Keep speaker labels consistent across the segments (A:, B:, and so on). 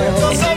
A: Yeah.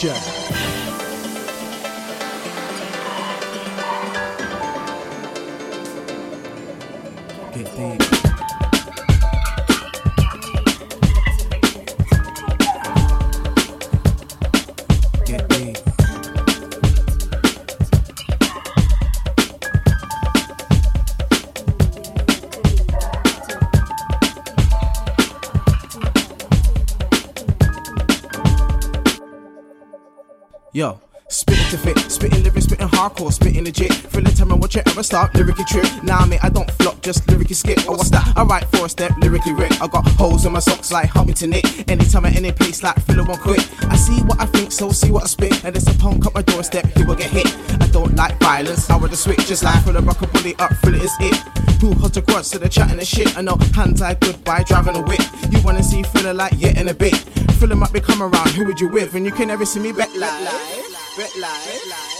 A: Jack.
B: Step, lyrically rip. I got holes in my socks like Humpington Nick. Anytime at any place like fill one quick. I see what I think, so see what I spit. And it's a punk up my doorstep, he will get hit. I don't like violence, I would have switch, just like full of rock body up, fill it is it. Who hot to cross, so they're chatting and shit. I know hands eye goodbye, driving a whip. You wanna see filler like yeah in a bit. Filler might be come around, who would you with? And you can never see me back like bet live.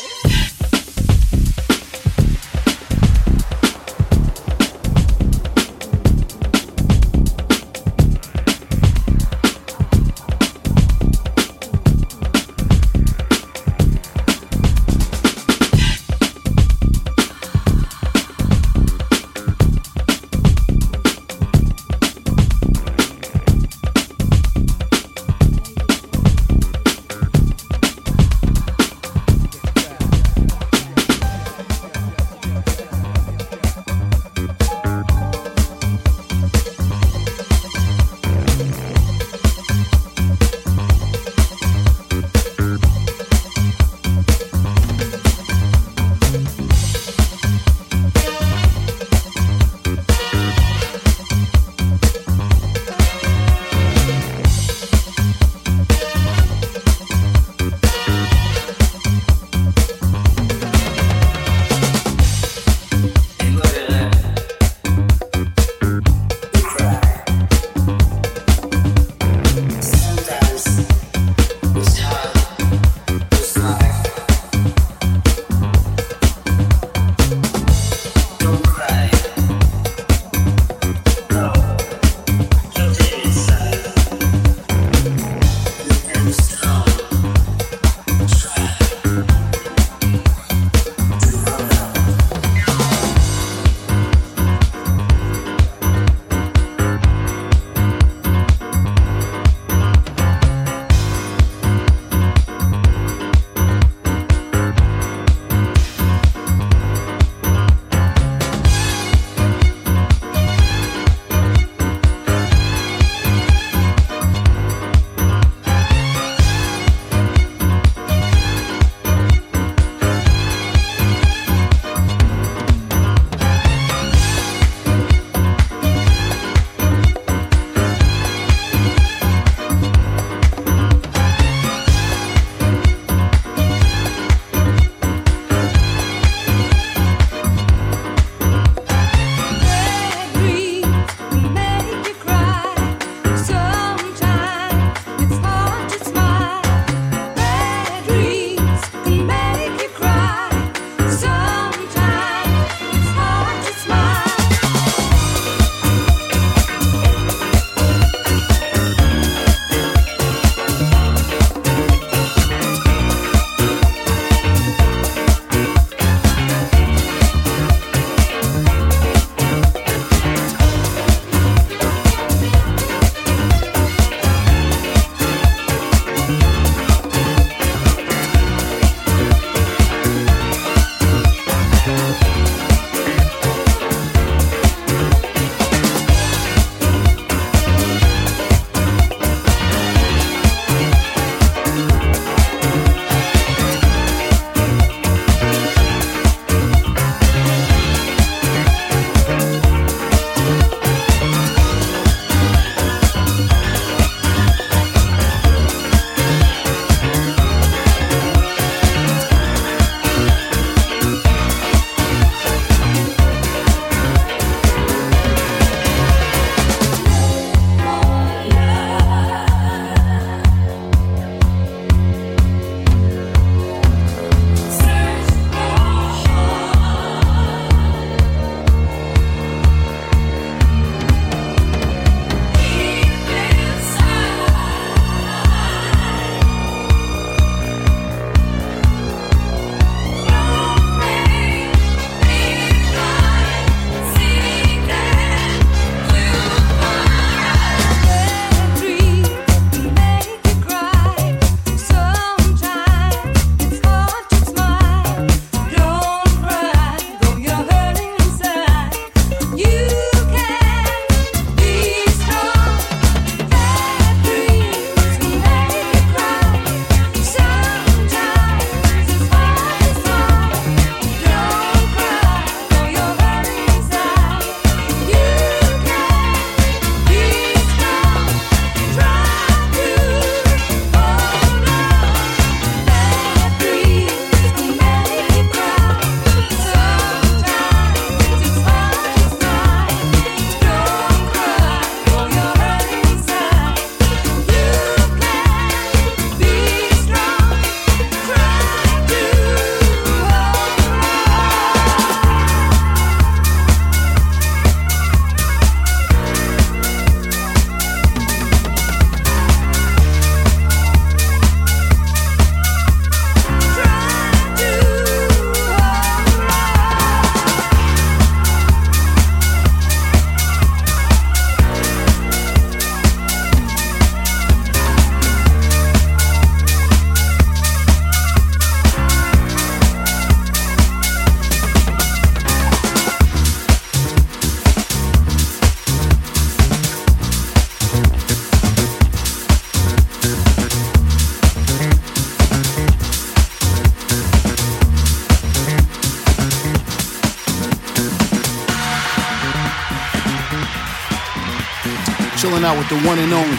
A: Out with the one and only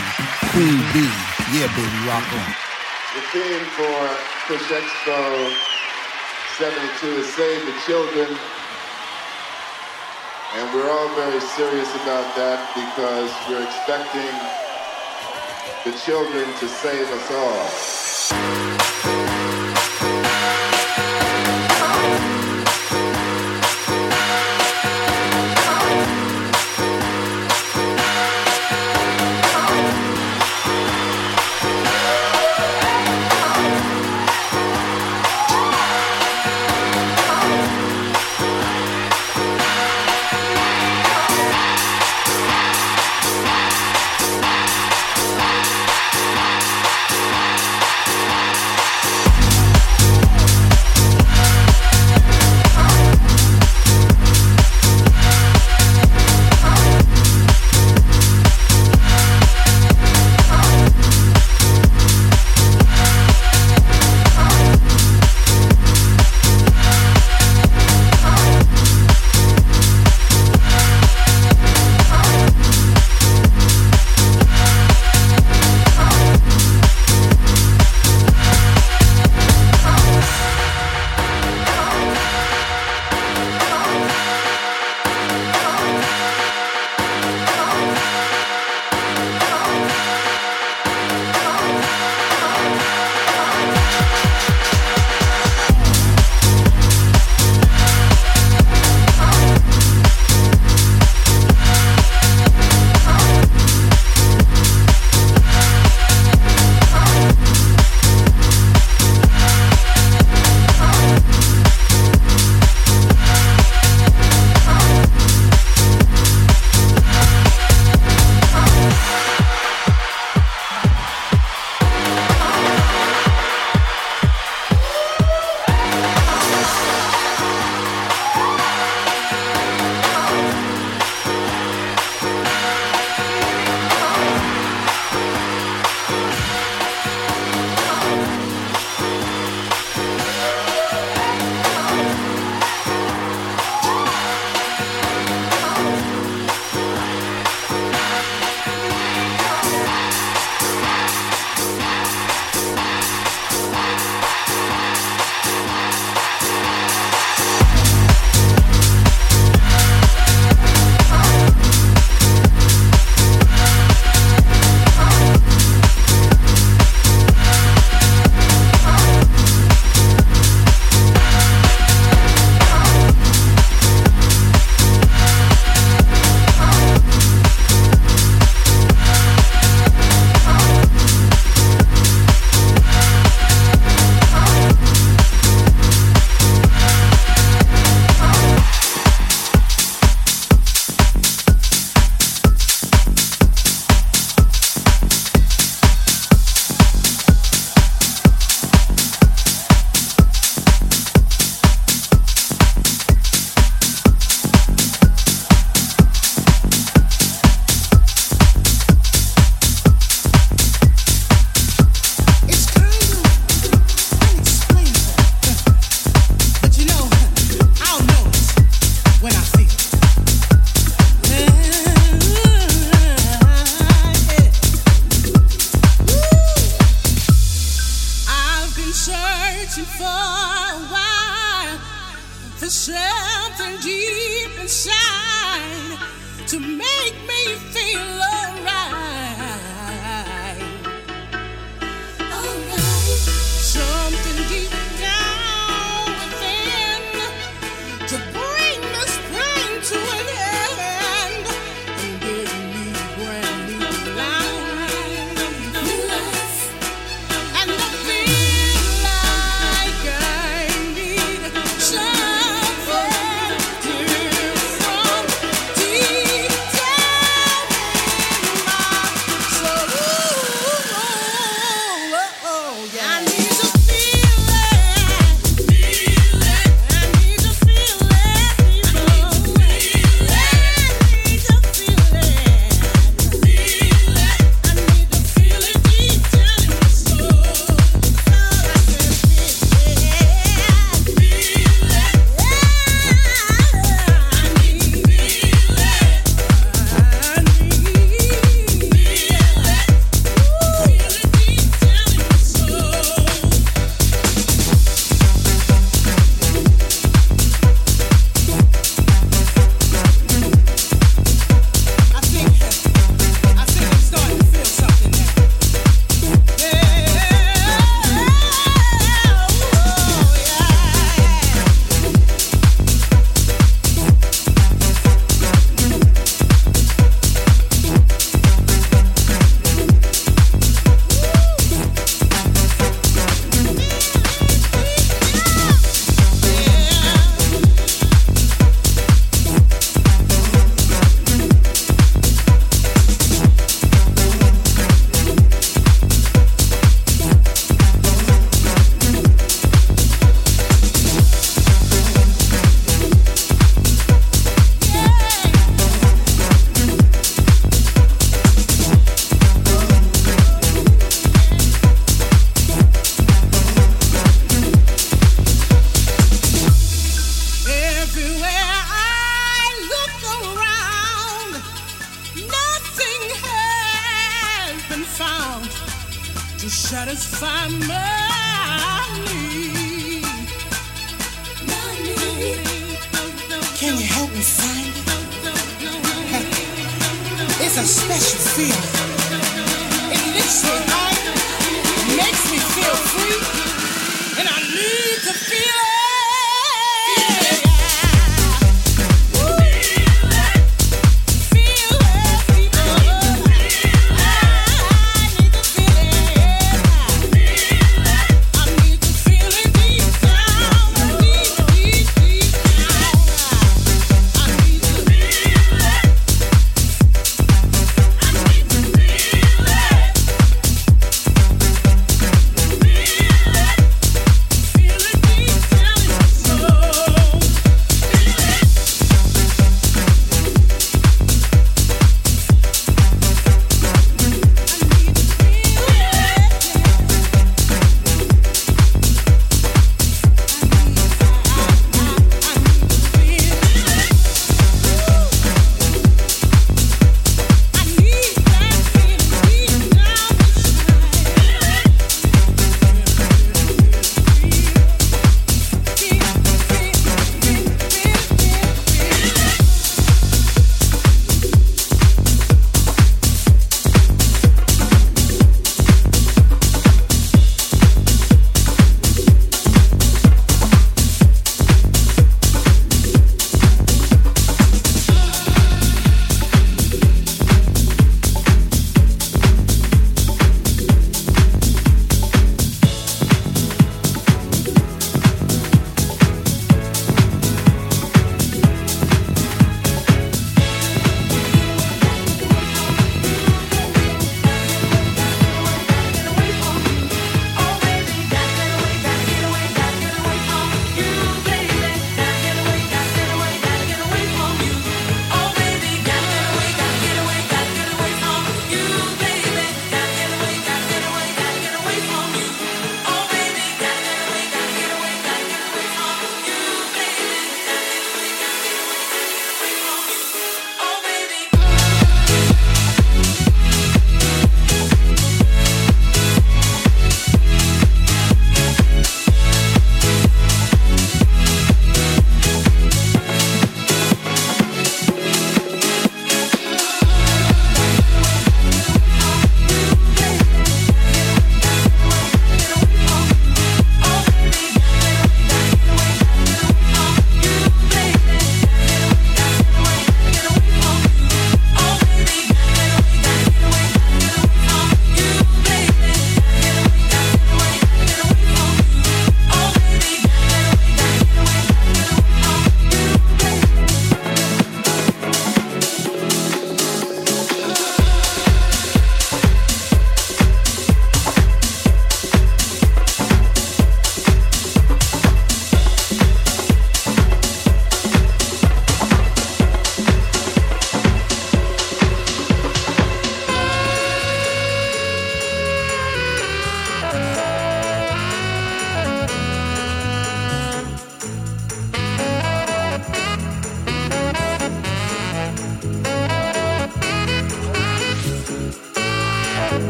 A: Queen B. Yeah, baby, rock on.
C: The theme for Push Expo 72 is Save the Children. And we're all very serious about that because we're expecting the children to save us all.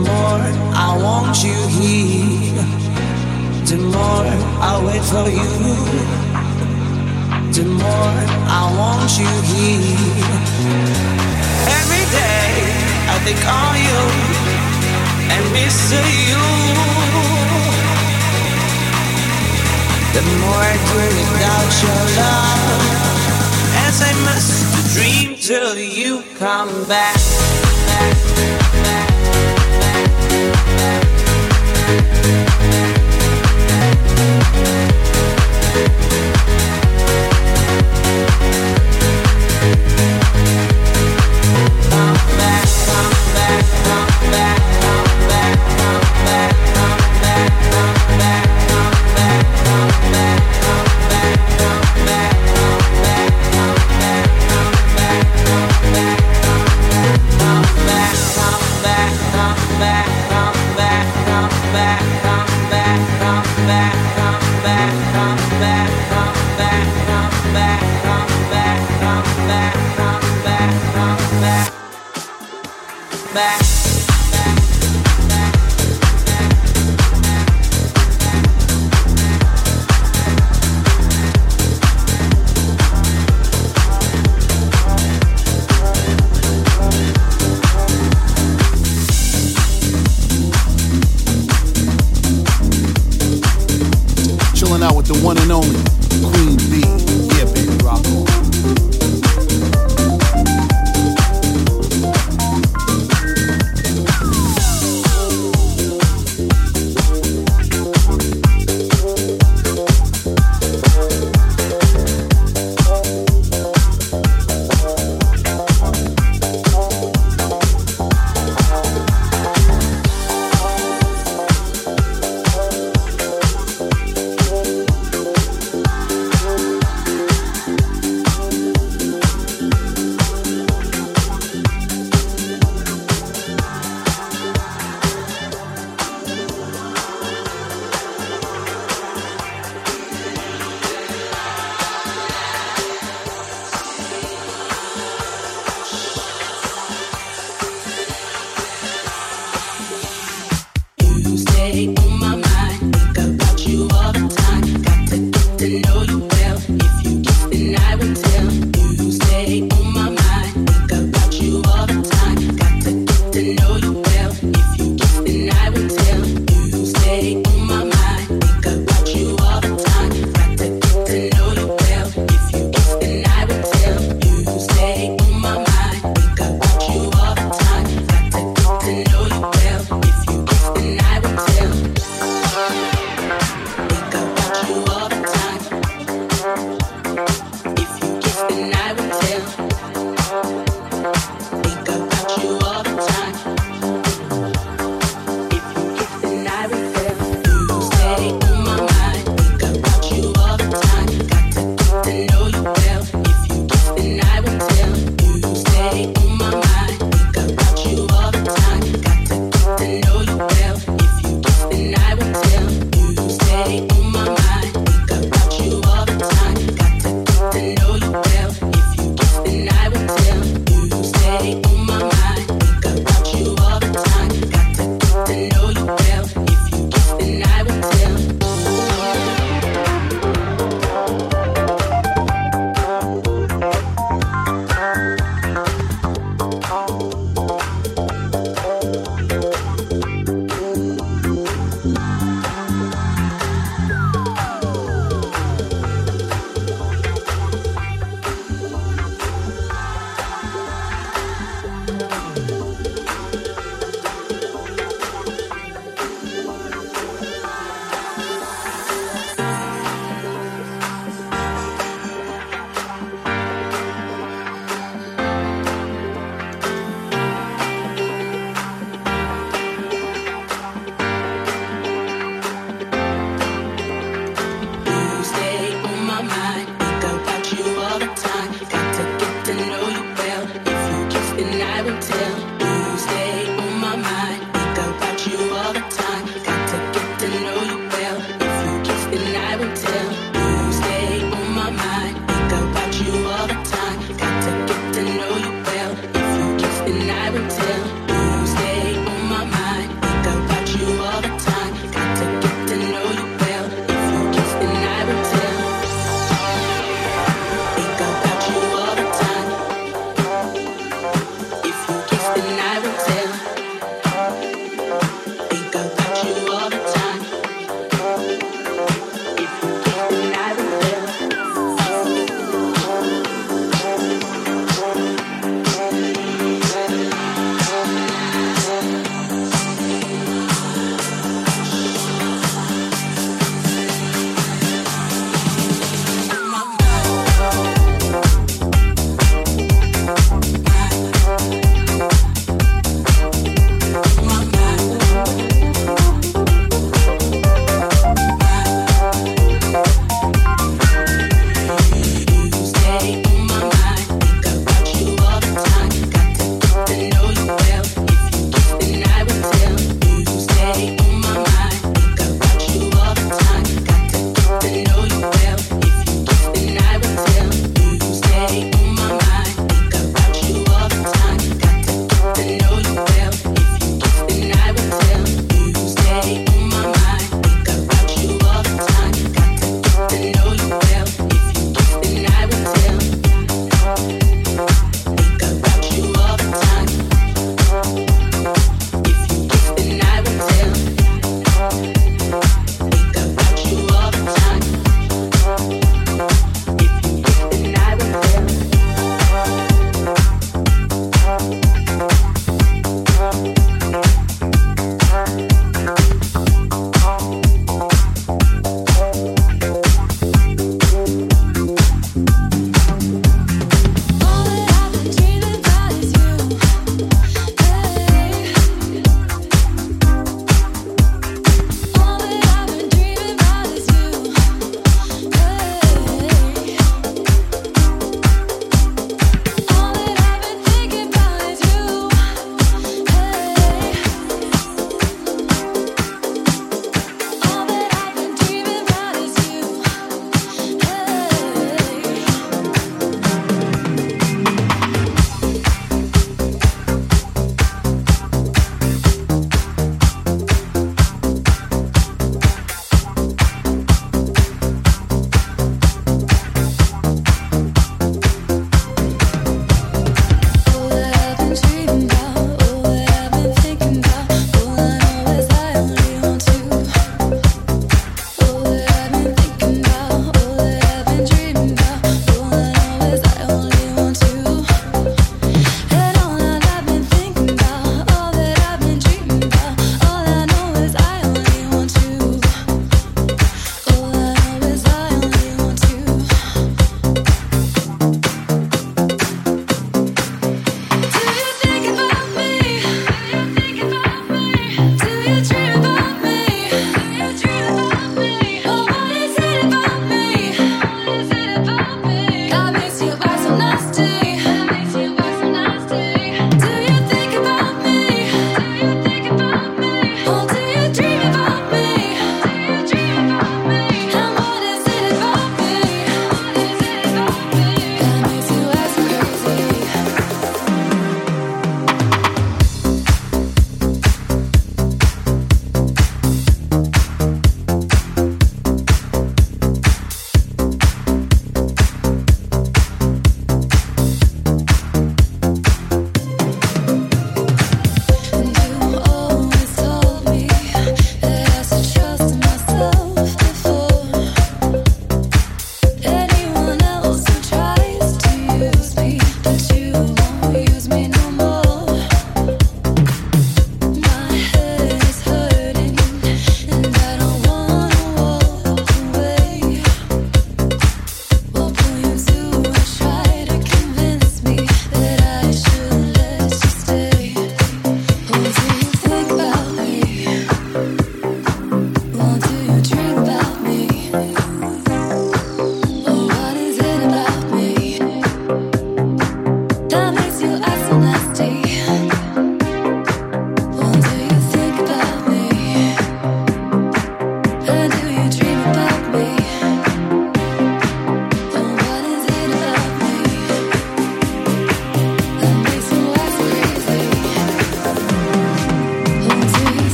D: more I want you here, the more I wait for you. The more I want you here. Every day I think on you and miss you. The more I dream without your love, as I must dream till you come back. back.